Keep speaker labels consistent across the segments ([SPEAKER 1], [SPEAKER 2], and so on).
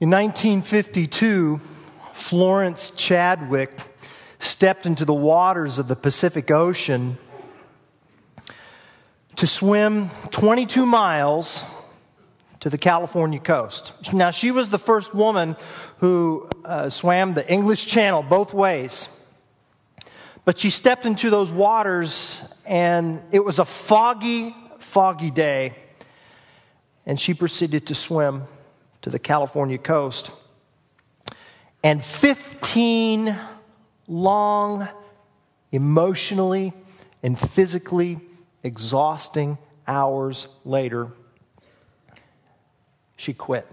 [SPEAKER 1] In 1952, Florence Chadwick stepped into the waters of the Pacific Ocean to swim 22 miles to the California coast. Now, she was the first woman who uh, swam the English Channel both ways. But she stepped into those waters, and it was a foggy, foggy day. And she proceeded to swim to the California coast. And 15 long, emotionally and physically exhausting hours later, she quit.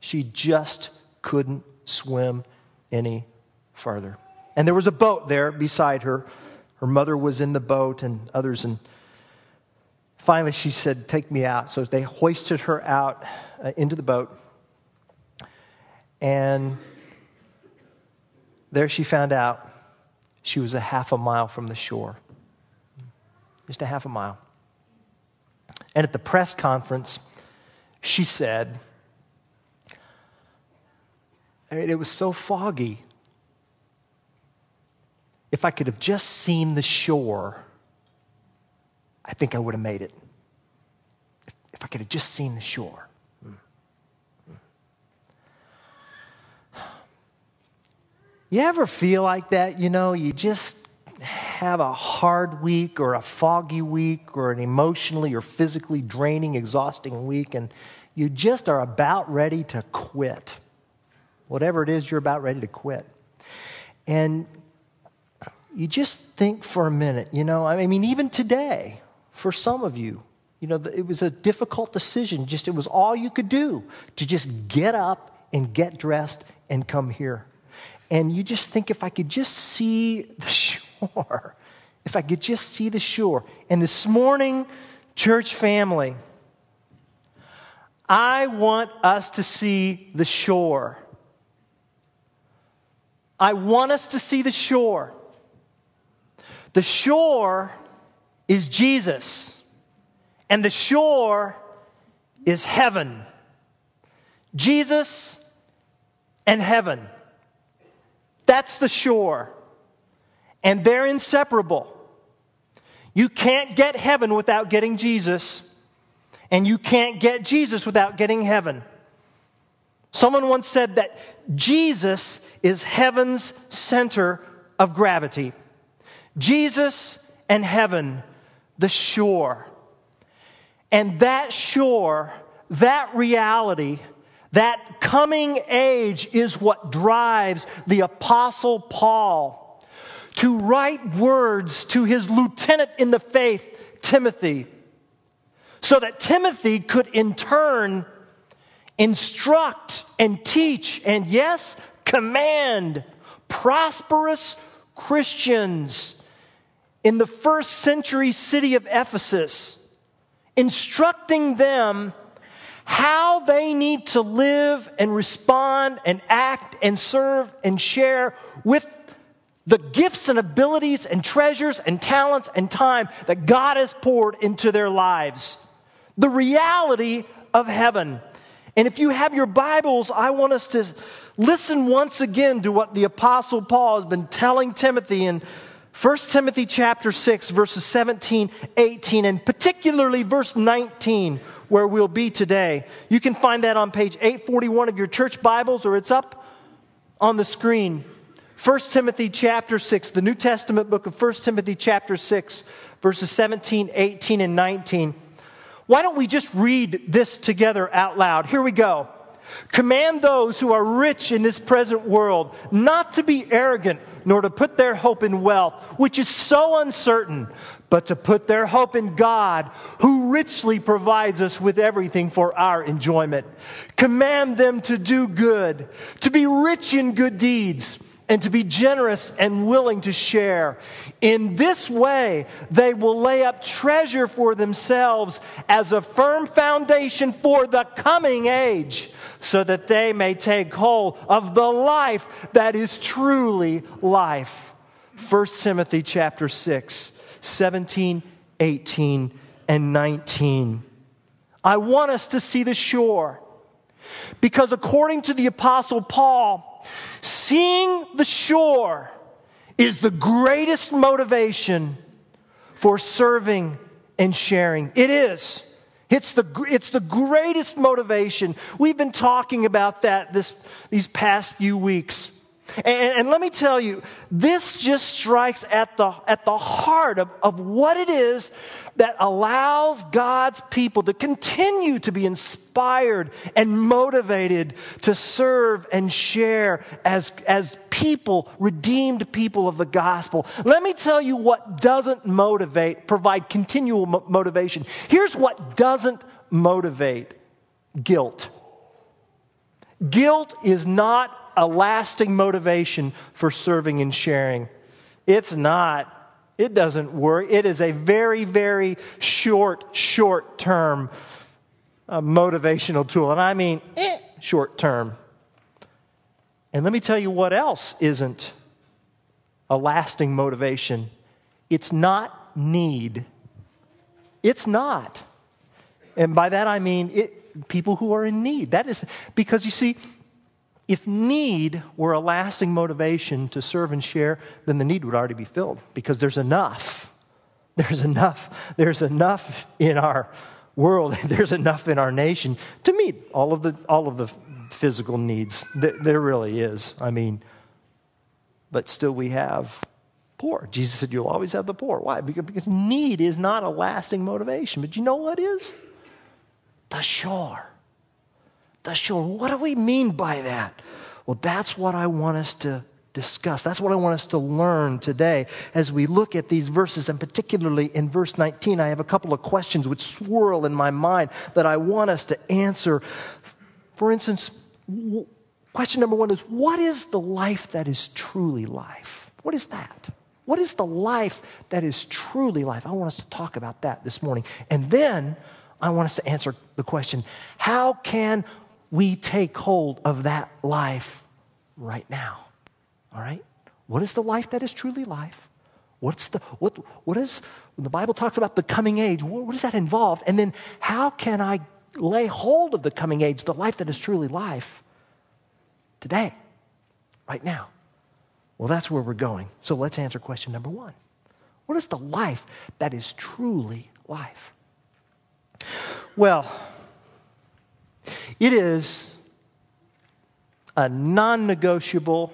[SPEAKER 1] She just couldn't swim any further. And there was a boat there beside her. Her mother was in the boat and others. And finally, she said, Take me out. So they hoisted her out uh, into the boat. And there she found out she was a half a mile from the shore. Just a half a mile. And at the press conference, she said, I mean it was so foggy. If I could have just seen the shore, I think I would have made it. If I could have just seen the shore. You ever feel like that? You know, you just have a hard week or a foggy week or an emotionally or physically draining, exhausting week, and you just are about ready to quit. Whatever it is, you're about ready to quit. And you just think for a minute, you know, I mean, even today, for some of you, you know, it was a difficult decision. Just it was all you could do to just get up and get dressed and come here. And you just think if I could just see the shore, if I could just see the shore. And this morning, church family, I want us to see the shore. I want us to see the shore. The shore is Jesus, and the shore is heaven. Jesus and heaven. That's the shore. And they're inseparable. You can't get heaven without getting Jesus, and you can't get Jesus without getting heaven. Someone once said that Jesus is heaven's center of gravity. Jesus and heaven, the shore. And that shore, that reality, that coming age is what drives the Apostle Paul to write words to his lieutenant in the faith, Timothy, so that Timothy could in turn instruct and teach and, yes, command prosperous Christians in the first century city of Ephesus, instructing them how they need to live and respond and act and serve and share with the gifts and abilities and treasures and talents and time that God has poured into their lives. The reality of heaven. And if you have your Bibles, I want us to listen once again to what the Apostle Paul has been telling Timothy in 1 Timothy chapter 6, verses 17, 18, and particularly verse 19, where we'll be today. You can find that on page 841 of your church Bibles, or it's up on the screen. 1 Timothy chapter 6, the New Testament book of 1 Timothy chapter 6, verses 17, 18, and 19. Why don't we just read this together out loud? Here we go. Command those who are rich in this present world not to be arrogant, nor to put their hope in wealth, which is so uncertain, but to put their hope in God, who richly provides us with everything for our enjoyment. Command them to do good, to be rich in good deeds and to be generous and willing to share. In this way, they will lay up treasure for themselves as a firm foundation for the coming age, so that they may take hold of the life that is truly life. 1 Timothy chapter 6, 17, 18, and 19. I want us to see the shore. Because according to the Apostle Paul, seeing the shore is the greatest motivation for serving and sharing. It is. It's the, it's the greatest motivation. We've been talking about that this, these past few weeks. And, and, let me tell you, this just strikes at the, at the heart of, of what it is that allows God's people to continue to be inspired and motivated to serve and share as, as people, redeemed people of the gospel. Let me tell you what doesn't motivate, provide continual mo- motivation. Here's what doesn't motivate guilt. Guilt is not a lasting motivation for serving and sharing. It's not. It doesn't work. It is a very, very short, short term uh, motivational tool. And I mean, eh, short term. And let me tell you what else isn't a lasting motivation it's not need. It's not. And by that I mean it, people who are in need. That is because you see, if need were a lasting motivation to serve and share, then the need would already be filled because there's enough. There's enough. There's enough in our world. There's enough in our nation to meet all of the, all of the physical needs. There, there really is. I mean, but still we have poor. Jesus said, You'll always have the poor. Why? Because, need is not a lasting motivation. But you know what is? The shore the. What do we mean by that? Well, that's what I want us to discuss. That's what I want us to learn today as we look at these verses, and particularly in verse 19. I have a couple of questions which swirl in my mind that I want us to answer. For instance, question number one is what is the life that is truly life? What is that? What is the life that is truly life? I want us to talk about that this morning. And then I want us to answer the question how can we take hold of that life right now. All right? What is the life that is truly life? What's the, what, what is, when the Bible talks about the coming age, what, what does that involve? And then how can I lay hold of the coming age, the life that is truly life, today, right now? Well, that's where we're going. So let's answer question number one What is the life that is truly life? Well, it is a non negotiable,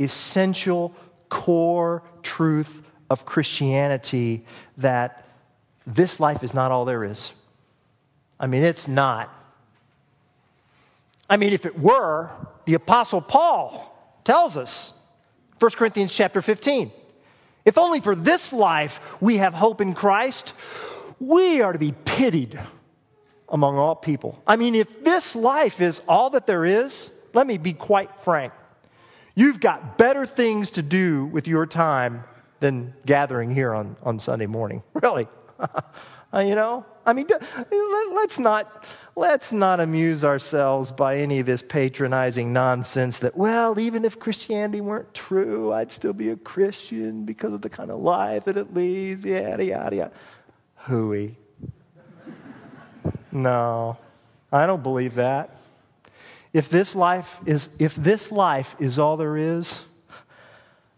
[SPEAKER 1] essential, core truth of Christianity that this life is not all there is. I mean, it's not. I mean, if it were, the Apostle Paul tells us, 1 Corinthians chapter 15, if only for this life we have hope in Christ, we are to be pitied among all people. I mean, if this life is all that there is, let me be quite frank. You've got better things to do with your time than gathering here on, on Sunday morning. Really. Uh, you know? I mean, let's not, let's not amuse ourselves by any of this patronizing nonsense that, well, even if Christianity weren't true, I'd still be a Christian because of the kind of life that it leads, yada, yada, yada. Hooey. No, I don't believe that. If this life is, if this life is all there is,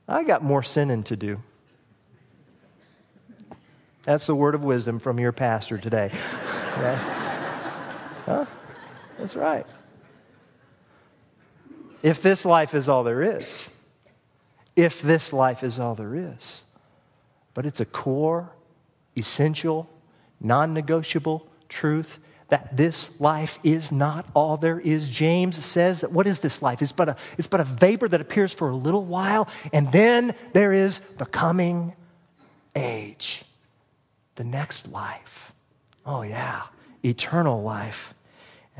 [SPEAKER 1] I got more sinning to do. That's the word of wisdom from your pastor today. Huh? That's right. If this life is all there is, if this life is all there is, but it's a core, essential, non negotiable truth that this life is not all there is. James says that what is this life? It's but a, it's but a vapor that appears for a little while, and then there is the coming age, the next life. Oh, yeah, eternal life.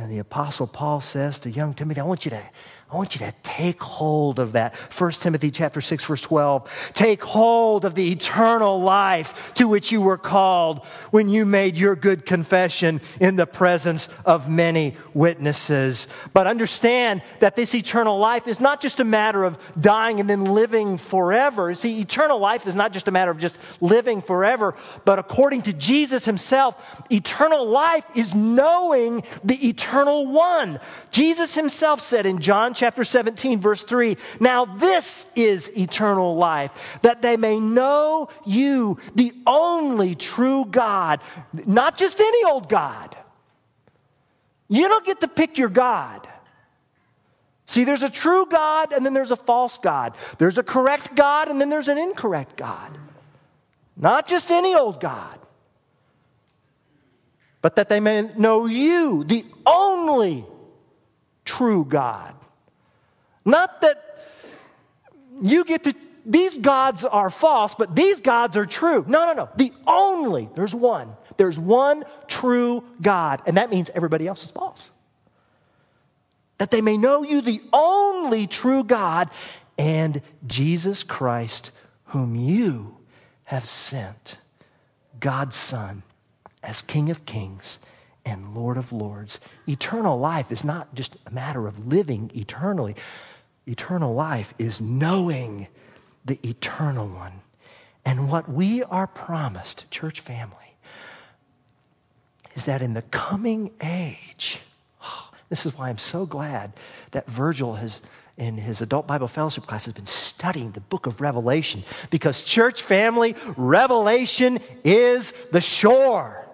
[SPEAKER 1] And the Apostle Paul says to young Timothy, I want you to I want you to take hold of that. 1 Timothy chapter 6 verse 12. Take hold of the eternal life to which you were called when you made your good confession in the presence of many witnesses. But understand that this eternal life is not just a matter of dying and then living forever. See, eternal life is not just a matter of just living forever, but according to Jesus himself, eternal life is knowing the eternal eternal one. Jesus himself said in John chapter 17, verse 3 Now this is eternal life, that they may know you, the only true God, not just any old God. You don't get to pick your God. See, there's a true God and then there's a false God. There's a correct God and then there's an incorrect God. Not just any old God, but that they may know you, the only true God. Not that you get to, these gods are false, but these gods are true. No, no, no. The only, there's one. There's one true God, and that means everybody else is false that they may know you, the only true God, and Jesus Christ, whom you have sent, God's Son, as King of Kings and Lord of Lords. Eternal life is not just a matter of living eternally, eternal life is knowing the eternal one. And what we are promised, church family, is that in the coming age, this is why I'm so glad that Virgil has, in his adult Bible fellowship class, has been studying the book of Revelation. Because, church family, Revelation is the shore.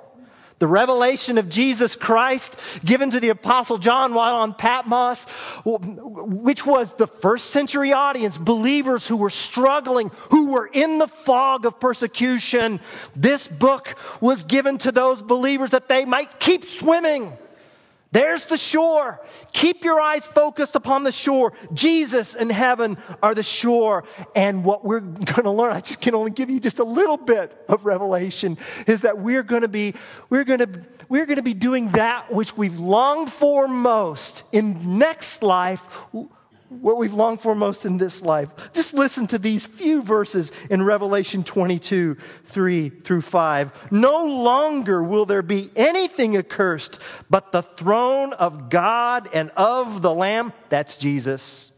[SPEAKER 1] The revelation of Jesus Christ given to the Apostle John while on Patmos, which was the first century audience, believers who were struggling, who were in the fog of persecution. This book was given to those believers that they might keep swimming there's the shore. Keep your eyes focused upon the shore. Jesus and heaven are the shore. And what we're going to learn, I just can only give you just a little bit of revelation, is that we're going to be, we're going to, we're going to be doing that which we've longed for most in next life what we've longed for most in this life. Just listen to these few verses in Revelation 22, 3 through 5. No longer will there be anything accursed, but the throne of God and of the Lamb, that's Jesus,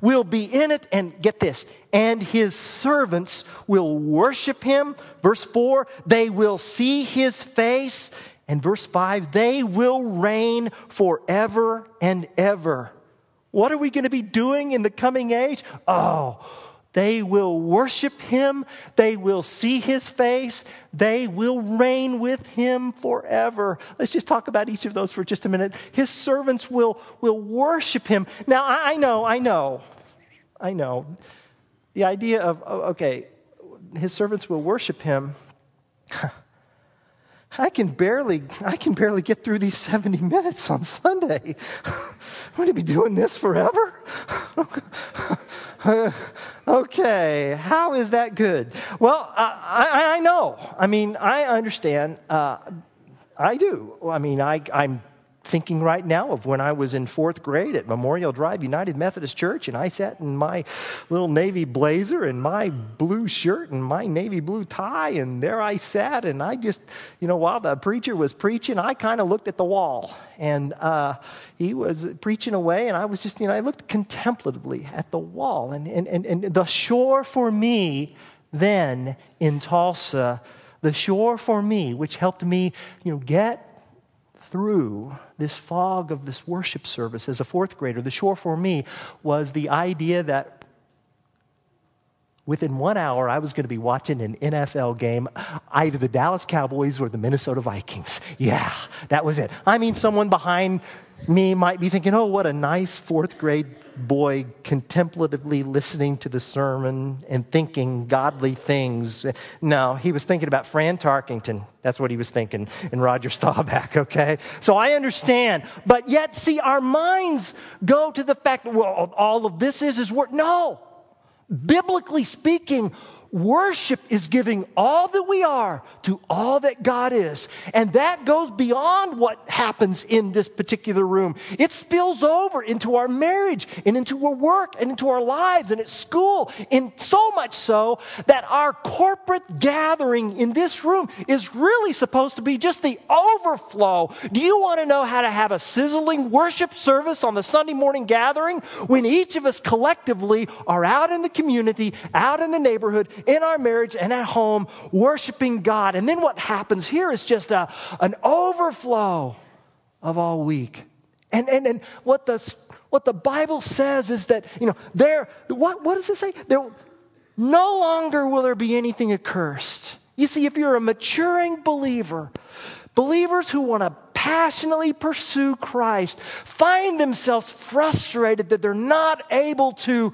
[SPEAKER 1] will be in it. And get this, and his servants will worship him. Verse 4, they will see his face. And verse 5, they will reign forever and ever. What are we going to be doing in the coming age? Oh, they will worship him. They will see his face. They will reign with him forever. Let's just talk about each of those for just a minute. His servants will, will worship him. Now, I, I know, I know, I know. The idea of, okay, his servants will worship him. I can barely, I can barely get through these 70 minutes on Sunday. I'm going to be doing this forever? okay, how is that good? Well, I, I, know. I mean, I understand. Uh, I do. I mean, I, I'm thinking right now of when I was in fourth grade at Memorial Drive United Methodist Church, and I sat in my little navy blazer and my blue shirt and my navy blue tie, and there I sat, and I just, you know, while the preacher was preaching, I kind of looked at the wall, and uh, he was preaching away, and I was just, you know, I looked contemplatively at the wall, and, and, and, and the shore for me then in Tulsa, the shore for me, which helped me, you know, get through this fog of this worship service as a fourth grader, the shore for me was the idea that within one hour I was going to be watching an NFL game, either the Dallas Cowboys or the Minnesota Vikings. Yeah, that was it. I mean, someone behind me might be thinking, oh, what a nice fourth grade boy contemplatively listening to the sermon and thinking godly things. No, he was thinking about Fran Tarkenton. That's what he was thinking, and Roger Staubach, okay? So I understand. But yet, see, our minds go to the fact that, well, all of this is is work. No. Biblically speaking, Worship is giving all that we are to all that God is. And that goes beyond what happens in this particular room. It spills over into our marriage and into our work and into our lives and at school. And so much so that our corporate gathering in this room is really supposed to be just the overflow. Do you want to know how to have a sizzling worship service on the Sunday morning gathering when each of us collectively are out in the community, out in the neighborhood, in our marriage and at home, worshiping God. And then what happens here is just a, an overflow of all week. And, and, and what, the, what the Bible says is that, you know, there, what, what does it say? There, no longer will there be anything accursed. You see, if you're a maturing believer, believers who want to passionately pursue Christ find themselves frustrated that they're not able to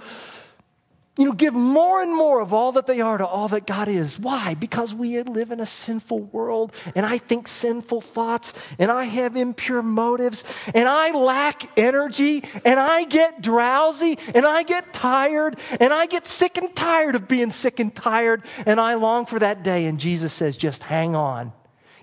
[SPEAKER 1] you know, give more and more of all that they are to all that God is. Why? Because we live in a sinful world and I think sinful thoughts and I have impure motives and I lack energy and I get drowsy and I get tired and I get sick and tired of being sick and tired and I long for that day. And Jesus says, just hang on.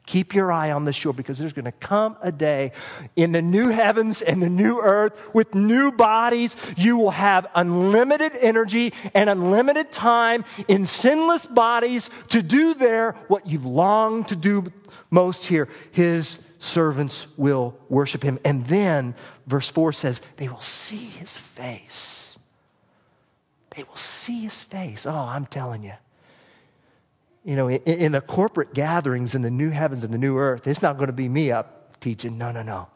[SPEAKER 1] Keep your eye on the shore because there's going to come a day in the new heavens and the new earth with new bodies. You will have unlimited energy and unlimited time in sinless bodies to do there what you long to do most here. His servants will worship him. And then, verse 4 says, they will see his face. They will see his face. Oh, I'm telling you you know, in, in the corporate gatherings in the new heavens and the new earth, it's not going to be me up teaching. No, no, no.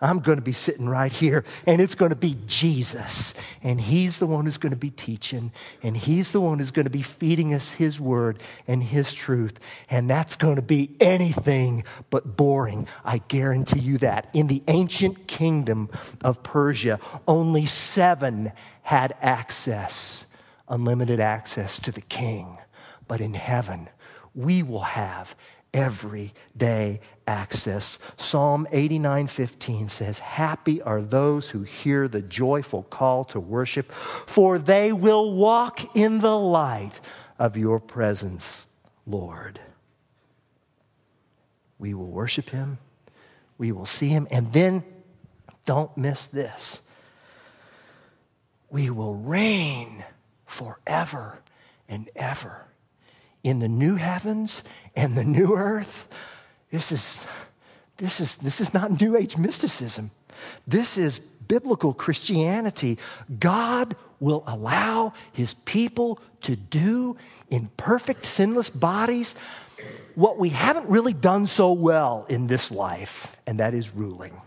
[SPEAKER 1] I'm going to be sitting right here, and it's going to be Jesus. And He's the one who's going to be teaching, and He's the one who's going to be feeding us His word and His truth. And that's going to be anything but boring. I guarantee you that. In the ancient kingdom of Persia, only seven had access, unlimited access to the king. But in heaven, we will have everyday access. Psalm 89:15 says, "Happy are those who hear the joyful call to worship, for they will walk in the light of your presence, Lord." We will worship him. We will see him and then don't miss this. We will reign forever and ever in the new heavens and the new earth. This is, this is, this is not New Age mysticism. This is biblical Christianity. God will allow his people to do in perfect, sinless bodies what we haven't really done so well in this life, and that is ruling.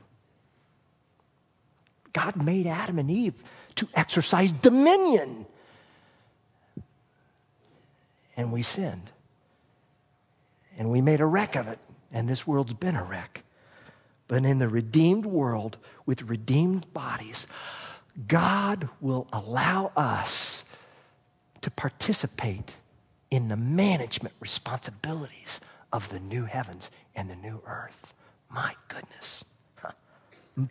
[SPEAKER 1] God made Adam and Eve to exercise dominion and we sinned. And we made a wreck of it, and this world's been a wreck. But in the redeemed world with redeemed bodies, God will allow us to participate in the management responsibilities of the new heavens and the new earth. My goodness.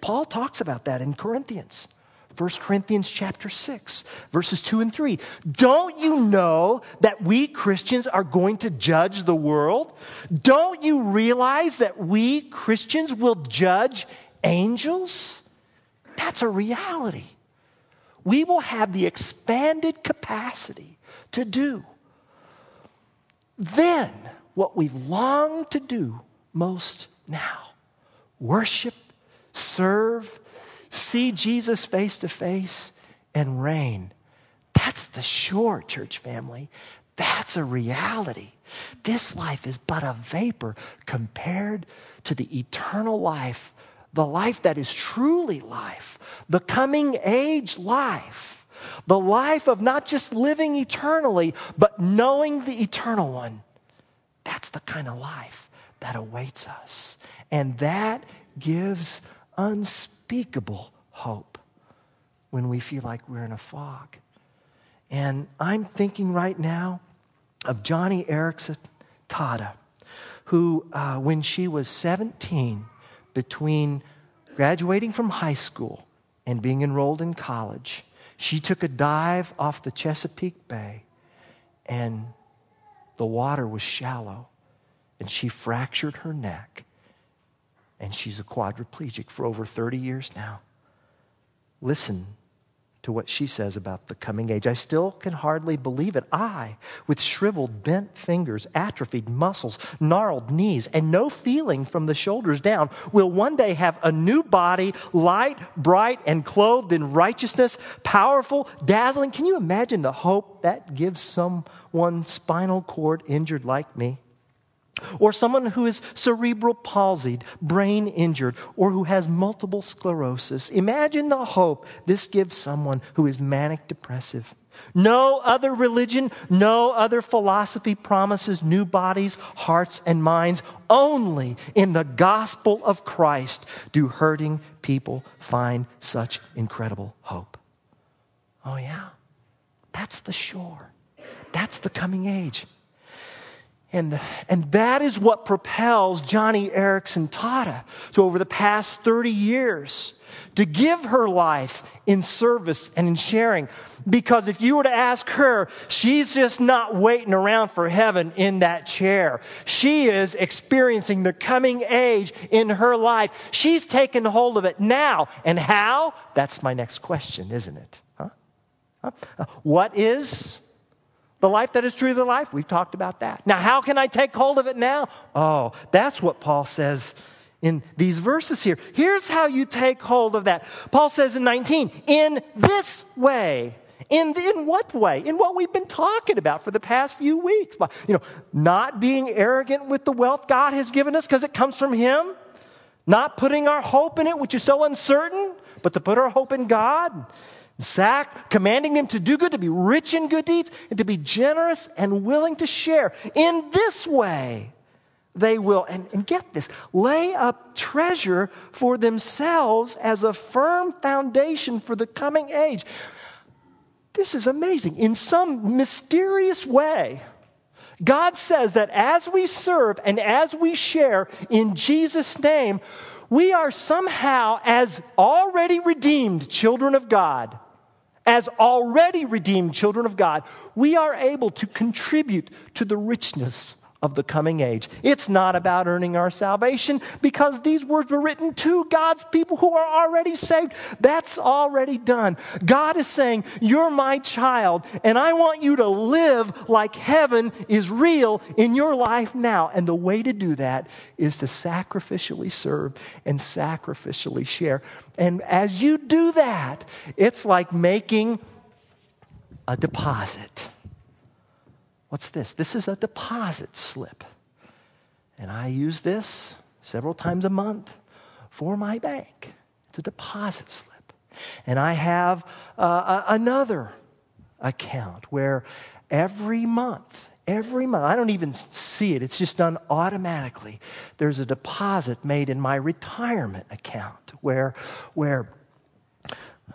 [SPEAKER 1] Paul talks about that in Corinthians. 1 Corinthians chapter 6, verses 2 and 3. Don't you know that we Christians are going to judge the world? Don't you realize that we Christians will judge angels? That's a reality. We will have the expanded capacity to do then what we've longed to do most now worship, serve, see Jesus face to face, and reign. That's the shore, church family. That's a reality. This life is but a vapor compared to the eternal life, the life that is truly life, the coming age life, the life of not just living eternally, but knowing the eternal one. That's the kind of life that awaits us. And that gives unspeakable hope when we feel like we're in a fog. And I'm thinking right now of Joni Eareckson Tada, who, uh, when she was 17, between graduating from high school and being enrolled in college, she took a dive off the Chesapeake Bay and the water was shallow and she fractured her neck and she's a quadriplegic for over 30 years now. Listen to what she says about the coming age. I still can hardly believe it. I, with shriveled, bent fingers, atrophied muscles, gnarled knees, and no feeling from the shoulders down, will one day have a new body, light, bright, and clothed in righteousness, powerful, dazzling. Can you imagine the hope that gives someone spinal cord injured like me? Or someone who is cerebral palsied, brain injured, or who has multiple sclerosis. Imagine the hope this gives someone who is manic depressive. No other religion, no other philosophy promises new bodies, hearts, and minds. Only in the gospel of Christ do hurting people find such incredible hope. Oh, yeah. That's the shore. That's the coming age. And, and that is what propels Joni Eareckson Tada to over the past 30 years to give her life in service and in sharing. Because if you were to ask her, she's just not waiting around for heaven in that chair. She is experiencing the coming age in her life. She's taken hold of it now. And how? That's my next question, isn't it? Huh? What is the life that is truly the life, we've talked about that. Now, how can I take hold of it now? Oh, that's what Paul says in these verses here. Here's how you take hold of that. Paul says in 19, in this way. In, in what way? In what we've been talking about for the past few weeks. You know, not being arrogant with the wealth God has given us because it comes from Him. Not putting our hope in it, which is so uncertain, but to put our hope in God. Zach commanding them to do good, to be rich in good deeds, and to be generous and willing to share. In this way, they will, and, and get this, lay up treasure for themselves as a firm foundation for the coming age. This is amazing. In some mysterious way, God says that as we serve and as we share in Jesus' name, we are somehow, as already redeemed children of God, as already redeemed children of God, we are able to contribute to the richness of the coming age. It's not about earning our salvation because these words were written to God's people who are already saved. That's already done. God is saying, You're my child, and I want you to live like heaven is real in your life now. And the way to do that is to sacrificially serve and sacrificially share. And as you do that, it's like making a deposit. What's this? This is a deposit slip. And I use this several times a month for my bank. It's a deposit slip. And I have uh, another account where every month, every month, I don't even see it, it's just done automatically. There's a deposit made in my retirement account where, where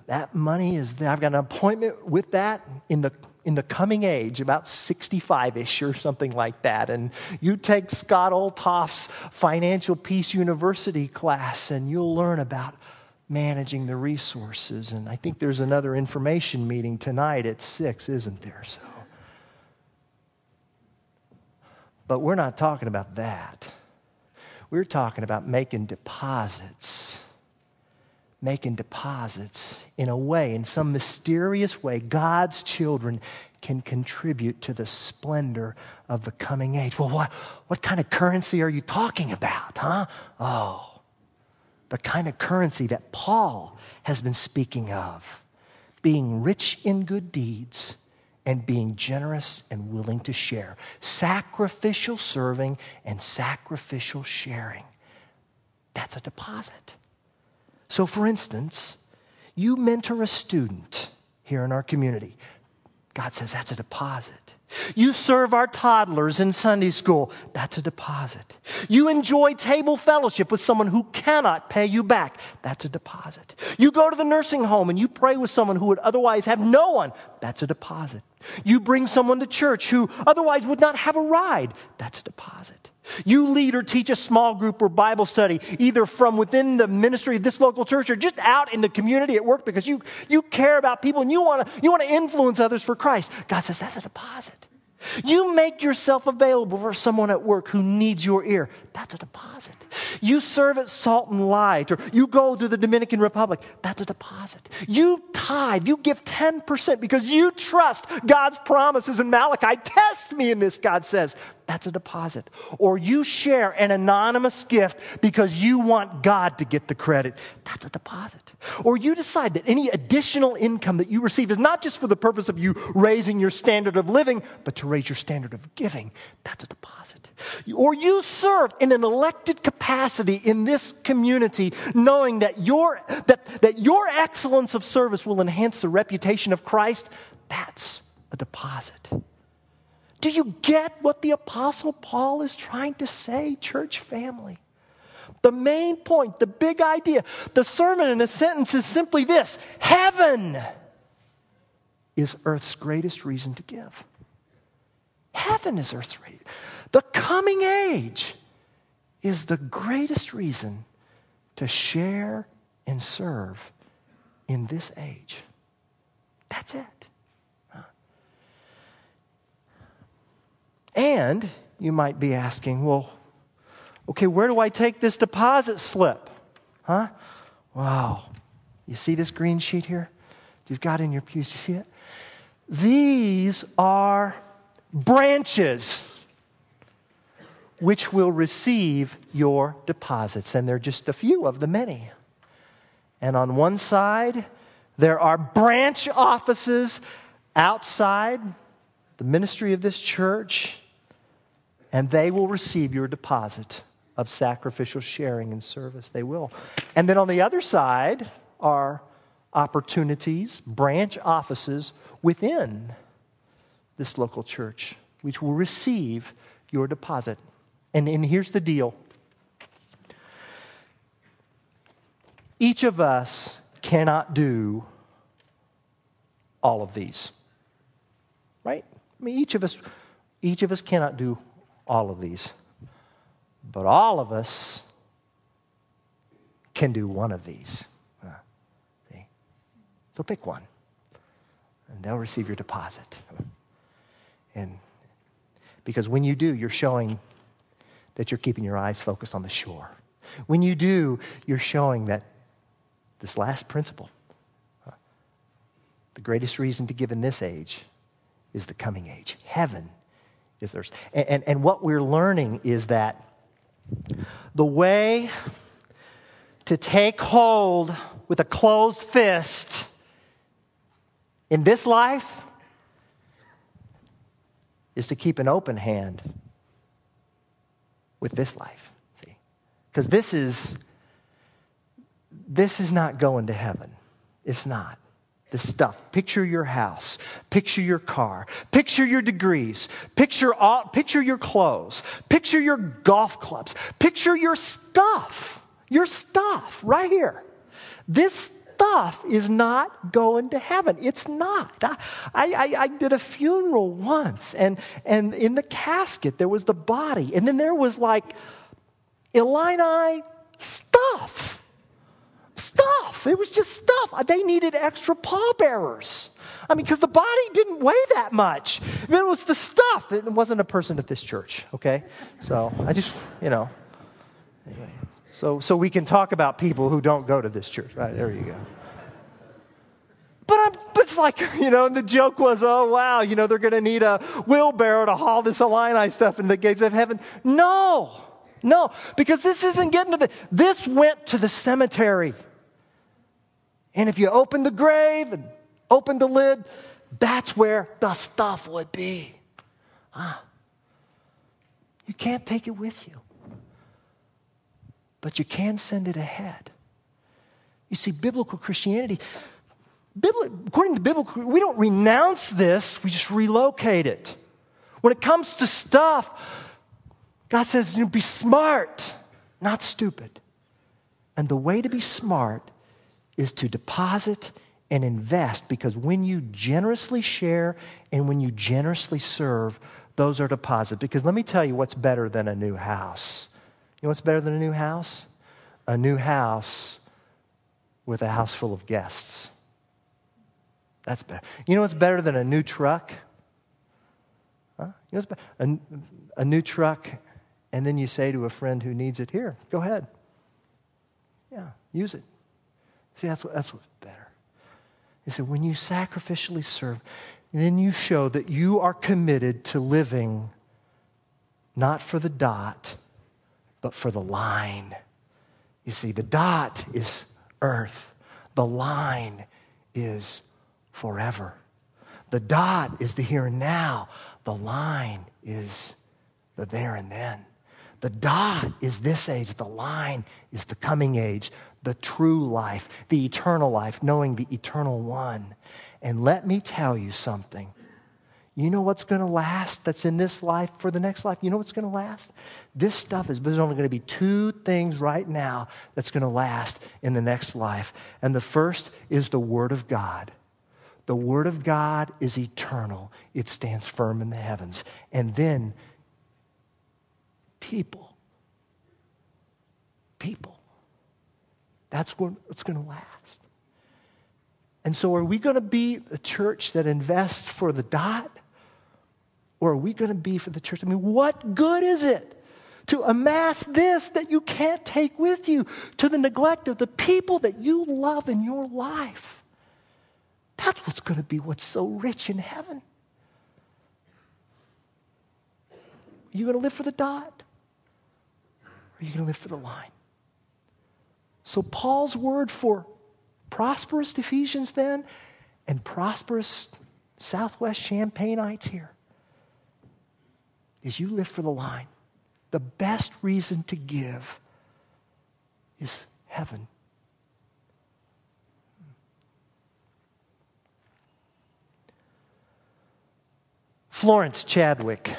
[SPEAKER 1] that money is, I've got an appointment with that in the in the coming age, about 65 ish or something like that. And you take Scott Oltoff's Financial Peace University class, and you'll learn about managing the resources. And I think there's another information meeting tonight at 6, isn't there? So. But we're not talking about that. We're talking about making deposits making deposits in a way, in some mysterious way, God's children can contribute to the splendor of the coming age. Well, what, what kind of currency are you talking about, huh? Oh, the kind of currency that Paul has been speaking of being rich in good deeds and being generous and willing to share, sacrificial serving and sacrificial sharing. That's a deposit. So, for instance, you mentor a student here in our community. God says that's a deposit. You serve our toddlers in Sunday school. That's a deposit. You enjoy table fellowship with someone who cannot pay you back. That's a deposit. You go to the nursing home and you pray with someone who would otherwise have no one. That's a deposit. You bring someone to church who otherwise would not have a ride. That's a deposit. You lead or teach a small group or Bible study, either from within the ministry of this local church or just out in the community at work because you, you care about people and you want to you want to influence others for Christ. God says that's a deposit. You make yourself available for someone at work who needs your ear. That's a deposit. You serve at Salt and Light, or you go to the Dominican Republic. That's a deposit. You tithe, you give 10% because you trust God's promises in Malachi. Test me in this, God says. That's a deposit. Or you share an anonymous gift because you want God to get the credit. That's a deposit. Or you decide that any additional income that you receive is not just for the purpose of you raising your standard of living, but to raise your standard of giving. That's a deposit. Or you serve in an elected capacity in this community, knowing that your, that, that your excellence of service will enhance the reputation of Christ. That's a deposit. Do you get what the Apostle Paul is trying to say, church family? The main point, the big idea, the sermon in a sentence is simply this Heaven is earth's greatest reason to give. Heaven is earth's reason. The coming age is the greatest reason to share and serve in this age. That's it. And you might be asking, well, okay, where do I take this deposit slip? Huh? Wow. You see this green sheet here? You've got in your pews. You see it? These are branches which will receive your deposits. And they're just a few of the many. And on one side, there are branch offices outside the ministry of this church and they will receive your deposit of sacrificial sharing and service. They will. And then on the other side are opportunities, branch offices within this local church, which will receive your deposit. And, and here's the deal each of us cannot do all of these, right? I mean, each of us, each of us cannot do all of these. But all of us can do one of these. See? So pick one, and they'll receive your deposit. And because when you do, you're showing that you're keeping your eyes focused on the shore. When you do, you're showing that this last principle, the greatest reason to give in this age is the coming age. Heaven is theirs. And, and, and what we're learning is that the way to take hold with a closed fist in this life is to keep an open hand with this life. See? Because this is this is not going to heaven. It's not this stuff. Picture your house. Picture your car. Picture your degrees. Picture, all, picture your clothes. Picture your golf clubs. Picture your stuff. Your stuff right here. This stuff is not going to heaven. It's not. I, I, I did a funeral once, and, and in the casket, there was the body, and then there was like Illini stuff stuff. It was just stuff. Uh, they needed extra pallbearers. I mean, because the body didn't weigh that much. It was the stuff. It wasn't a person at this church, okay? So I just, you know. Anyway, so, so we can talk about people who don't go to this church. Right, there you go. But, I'm, but it's like, you know, and the joke was, oh, wow, you know, they're going to need a wheelbarrow to haul this Illini stuff into the gates of heaven. No, no, because this isn't getting to the, this went to the cemetery. And if you open the grave and open the lid, that's where the stuff would be. Ah. You can't take it with you, but you can send it ahead. You see, biblical Christianity, according to biblical, we don't renounce this, we just relocate it. When it comes to stuff, God says, you know, be smart, not stupid. And the way to be smart is to deposit and invest because when you generously share and when you generously serve, those are deposits. Because let me tell you what's better than a new house. You know what's better than a new house? A new house with a house full of guests. That's better. You know what's better than a new truck? Huh? You know what's better? A, a new truck, and then you say to a friend who needs it, Here, go ahead. Yeah, use it. See, that's, what, that's what's better. He said, when you sacrificially serve, then you show that you are committed to living not for the dot, but for the line. You see, the dot is earth, the line is forever. The dot is the here and now, the line is the there and then. The dot is this age, the line is the coming age, the true life, the eternal life, knowing the eternal one. And let me tell you something. You know what's going to last that's in this life for the next life? You know what's going to last? This stuff is, there's only going to be two things right now that's going to last in the next life. And the first is the Word of God. The Word of God is eternal, it stands firm in the heavens. And then people. People. That's what's going to last. And so, are we going to be a church that invests for the dot? Or are we going to be for the church? I mean, what good is it to amass this that you can't take with you to the neglect of the people that you love in your life? That's what's going to be what's so rich in heaven. Are you going to live for the dot? Are you going to live for the line? So, Paul's word for prosperous Ephesians then and prosperous Southwest Champagnites here is you live for the line. The best reason to give is heaven. Florence Chadwick.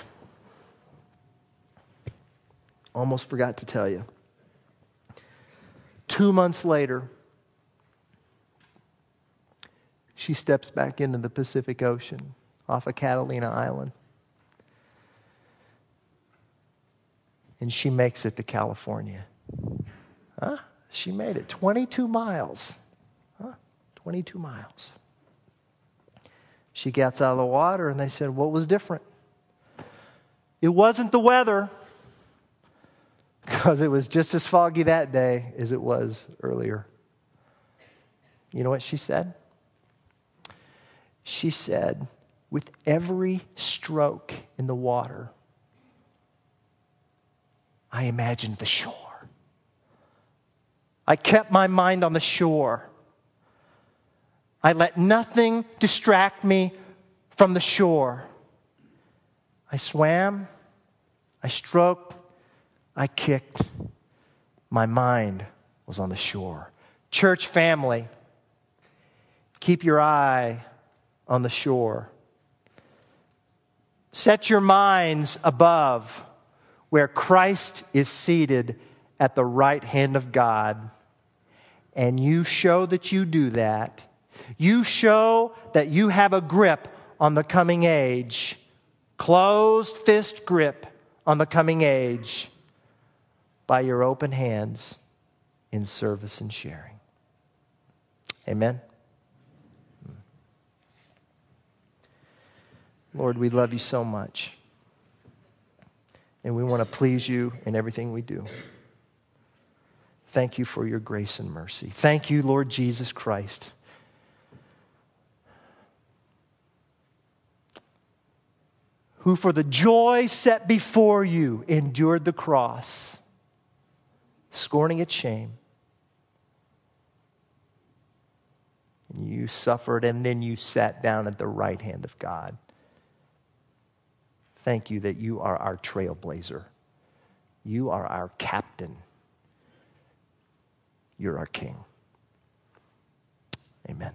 [SPEAKER 1] Almost forgot to tell you. Two months later, she steps back into the Pacific Ocean off of Catalina Island. and she makes it to California. Huh? She made it 22 miles. Huh? 22 miles. She gets out of the water and they said, What was different? It wasn't the weather, because it was just as foggy that day as it was earlier. You know what she said? She said, With every stroke in the water, I imagined the shore. I kept my mind on the shore. I let nothing distract me from the shore. I swam, I stroked, I kicked. My mind was on the shore. Church family, keep your eye on the shore. Set your minds above where Christ is seated at the right hand of God. And you show that you do that. You show that you have a grip on the coming age, closed fist grip on the coming age by your open hands in service and sharing. Amen. Hmm. Lord, we love you so much and we want to please you in everything we do. Thank you for your grace and mercy. Thank you, Lord Jesus Christ. Who, for the joy set before you, endured the cross, scorning its shame. And you suffered, and then you sat down at the right hand of God. Thank you that you are our trailblazer. You are our captain. You're our king. Amen.